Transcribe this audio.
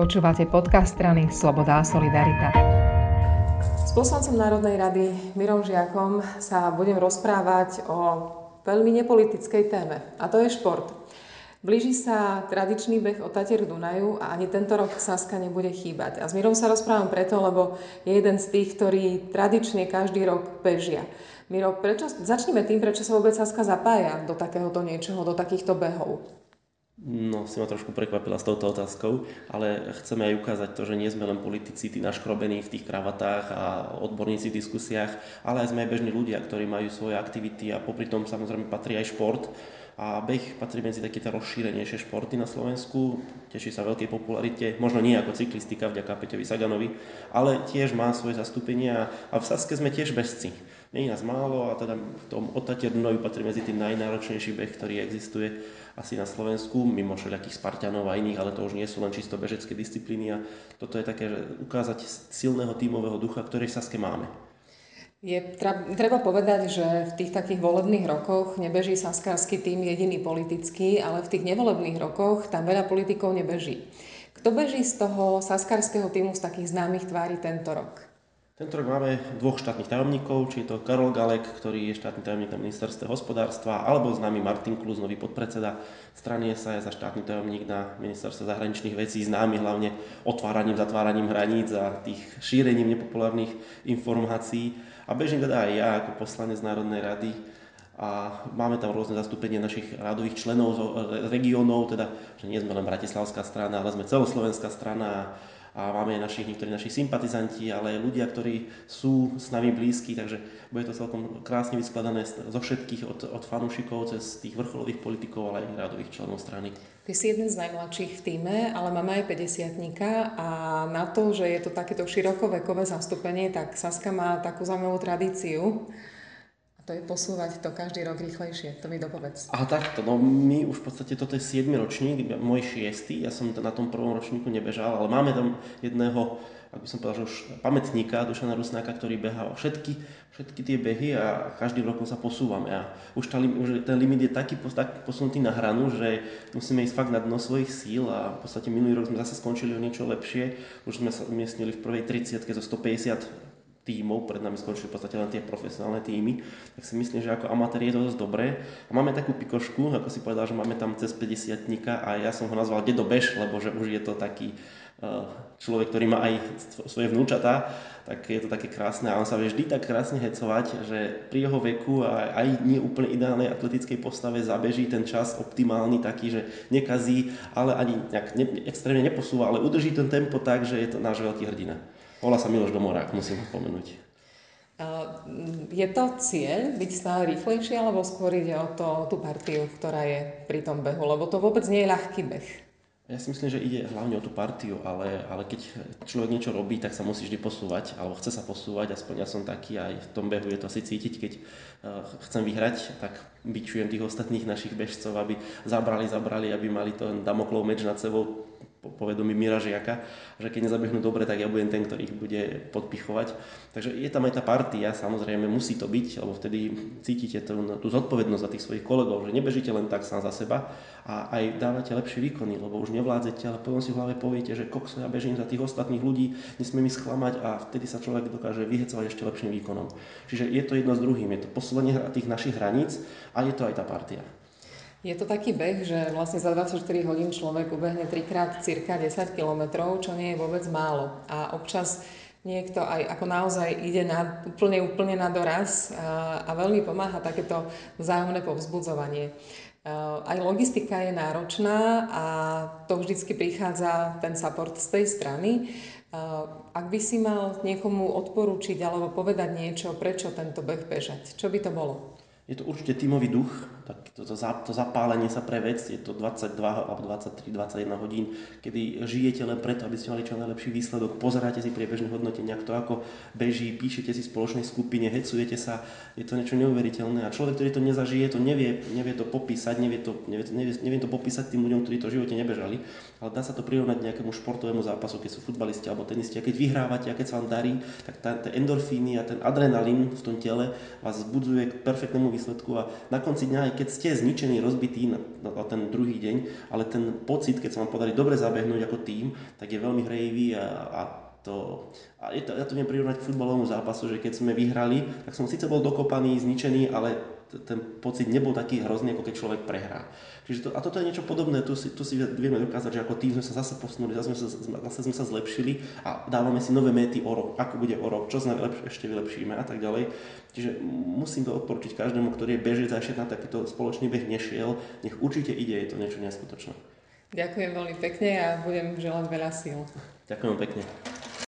Počúvate podcast strany Sloboda a Solidarita. S poslancom Národnej rady Mirom Žiakom sa budem rozprávať o veľmi nepolitickej téme, a to je šport. Blíži sa tradičný beh o Tatier Dunaju a ani tento rok Saska nebude chýbať. A s Mirom sa rozprávam preto, lebo je jeden z tých, ktorí tradične každý rok bežia. Miro, prečo, začneme tým, prečo sa vôbec Saska zapája do takéhoto niečoho, do takýchto behov. No, si ma trošku prekvapila s touto otázkou, ale chceme aj ukázať to, že nie sme len politici, tí naškrobení v tých kravatách a odborníci v diskusiách, ale aj sme aj bežní ľudia, ktorí majú svoje aktivity a popri tom samozrejme patrí aj šport. A beh patrí medzi také rozšírenejšie športy na Slovensku, teší sa veľkej popularite, možno nie ako cyklistika vďaka Peťovi Saganovi, ale tiež má svoje zastúpenia a v Saske sme tiež bežci. Je nás málo a teda v tom Otatie Dunajú patrí medzi tým najnáročnejší beh, ktorý existuje asi na Slovensku, mimo všelijakých Spartanov a iných, ale to už nie sú len čisto bežecké disciplíny a toto je také, že ukázať silného tímového ducha, ktorý v Saske máme. Je treba povedať, že v tých takých volebných rokoch nebeží saskársky tým jediný politický, ale v tých nevolebných rokoch tam veľa politikov nebeží. Kto beží z toho saskárskeho týmu z takých známych tvári tento rok? Tento rok máme dvoch štátnych tajomníkov, či je to Karol Galek, ktorý je štátny tajomník na ministerstve hospodárstva, alebo známy Martin Klus, nový podpredseda strany sa je za štátny tajomník na ministerstve zahraničných vecí, známy hlavne otváraním, zatváraním hraníc a tých šírením nepopulárnych informácií. A bežím teda aj ja ako poslanec Národnej rady a máme tam rôzne zastúpenie našich radových členov z regiónov, teda že nie sme len bratislavská strana, ale sme celoslovenská strana a máme aj našich, niektorí našich sympatizanti, ale aj ľudia, ktorí sú s nami blízki, takže bude to celkom krásne vyskladané zo všetkých, od, od fanúšikov cez tých vrcholových politikov, ale aj radových členov strany. Ty si jeden z najmladších v týme, ale máme aj 50 a na to, že je to takéto širokovekové zastúpenie, tak Saska má takú zaujímavú tradíciu to je posúvať to každý rok rýchlejšie, to mi dopovedz. A takto, no my už v podstate toto je 7 ročník, môj 6. Ja som na tom prvom ročníku nebežal, ale máme tam jedného, ak by som povedal, že už pamätníka Dušana Rusnáka, ktorý behal všetky, všetky tie behy a každým rokom sa posúvame. A už, tá, už ten limit je taký, tak posunutý na hranu, že musíme ísť fakt na dno svojich síl a v podstate minulý rok sme zase skončili o niečo lepšie. Už sme sa umiestnili v prvej 30 zo 150 tímov, pred nami skončili v podstate len tie profesionálne týmy, tak si myslím, že ako amatér je to dosť dobré. A máme takú pikošku, ako si povedal, že máme tam cez 50 a ja som ho nazval Dedo Beš, lebo že už je to taký eh, človek, ktorý má aj svoje vnúčatá, tak je to také krásne a on sa vie vždy tak krásne hecovať, že pri jeho veku a aj nie úplne ideálnej atletickej postave zabeží ten čas optimálny taký, že nekazí, ale ani nejak ne, extrémne neposúva, ale udrží ten tempo tak, že je to náš veľký hrdina. Volá sa Miloš Domorák, musím ho spomenúť. Je to cieľ byť stále rýchlejší, alebo skôr ide o to, tú partiu, ktorá je pri tom behu? Lebo to vôbec nie je ľahký beh. Ja si myslím, že ide hlavne o tú partiu, ale, ale keď človek niečo robí, tak sa musí vždy posúvať, alebo chce sa posúvať, aspoň ja som taký, aj v tom behu je to asi cítiť, keď uh, chcem vyhrať, tak byčujem tých ostatných našich bežcov, aby zabrali, zabrali, aby mali ten damoklov meč nad sebou, povedomí Mira Žiaka, že keď nezabehnú dobre, tak ja budem ten, ktorý ich bude podpichovať. Takže je tam aj tá partia, samozrejme, musí to byť, lebo vtedy cítite tú, tú zodpovednosť za tých svojich kolegov, že nebežíte len tak sám za seba a aj dávate lepšie výkony, lebo už nevládzete, ale potom si v hlave poviete, že kokso, ja bežím za tých ostatných ľudí, nesmie mi sklamať a vtedy sa človek dokáže vyhecovať ešte lepším výkonom. Čiže je to jedno s druhým, je to posledenie tých našich hraníc a je to aj tá partia. Je to taký beh, že vlastne za 24 hodín človek ubehne trikrát cirka 10 km, čo nie je vôbec málo. A občas niekto aj ako naozaj ide na, úplne, úplne na doraz a, a veľmi pomáha takéto vzájomné povzbudzovanie. Aj logistika je náročná a to vždycky prichádza ten support z tej strany. Ak by si mal niekomu odporúčiť alebo povedať niečo, prečo tento beh bežať, čo by to bolo? Je to určite tímový duch, to, to, to zapálenie sa pre vec, je to 22 alebo 23, 21 hodín, kedy žijete len preto, aby ste mali čo najlepší výsledok, pozeráte si priebežné hodnotenia, kto ako beží, píšete si v spoločnej skupine, hecujete sa, je to niečo neuveriteľné. A človek, ktorý to nezažije, to nevie, nevie to popísať, nevie to, nevie, nevie, nevie to popísať tým ľuďom, ktorí to v živote nebežali, ale dá sa to prirovnať nejakému športovému zápasu, keď sú futbalisti alebo tenisti. A keď vyhrávate a keď sa vám darí, tak tá, tie endorfíny a ten adrenalín v tom tele vás zbudzuje k perfektnému výsledku. A na konci dňa, aj keď ste zničení, rozbití na, na, na ten druhý deň, ale ten pocit, keď sa vám podarí dobre zabehnúť ako tým, tak je veľmi hrejivý a, a to, a je to, ja to viem prirovnať k futbalovému zápasu, že keď sme vyhrali, tak som síce bol dokopaný, zničený, ale ten pocit nebol taký hrozný, ako keď človek prehrá. Čiže to, a toto je niečo podobné, tu si, tu si vieme dokázať, že ako tým sme sa zase posunuli, zase sme sa, zase sme sa zlepšili a dávame si nové méty o rok, ako bude o rok, čo sme lepš- ešte vylepšíme a tak ďalej. Čiže musím to odporučiť každému, ktorý je bežec a ešte na takýto spoločný beh nešiel, nech určite ide, je to niečo neskutočné. Ďakujem veľmi pekne a budem želať veľa síl. Ďakujem pekne.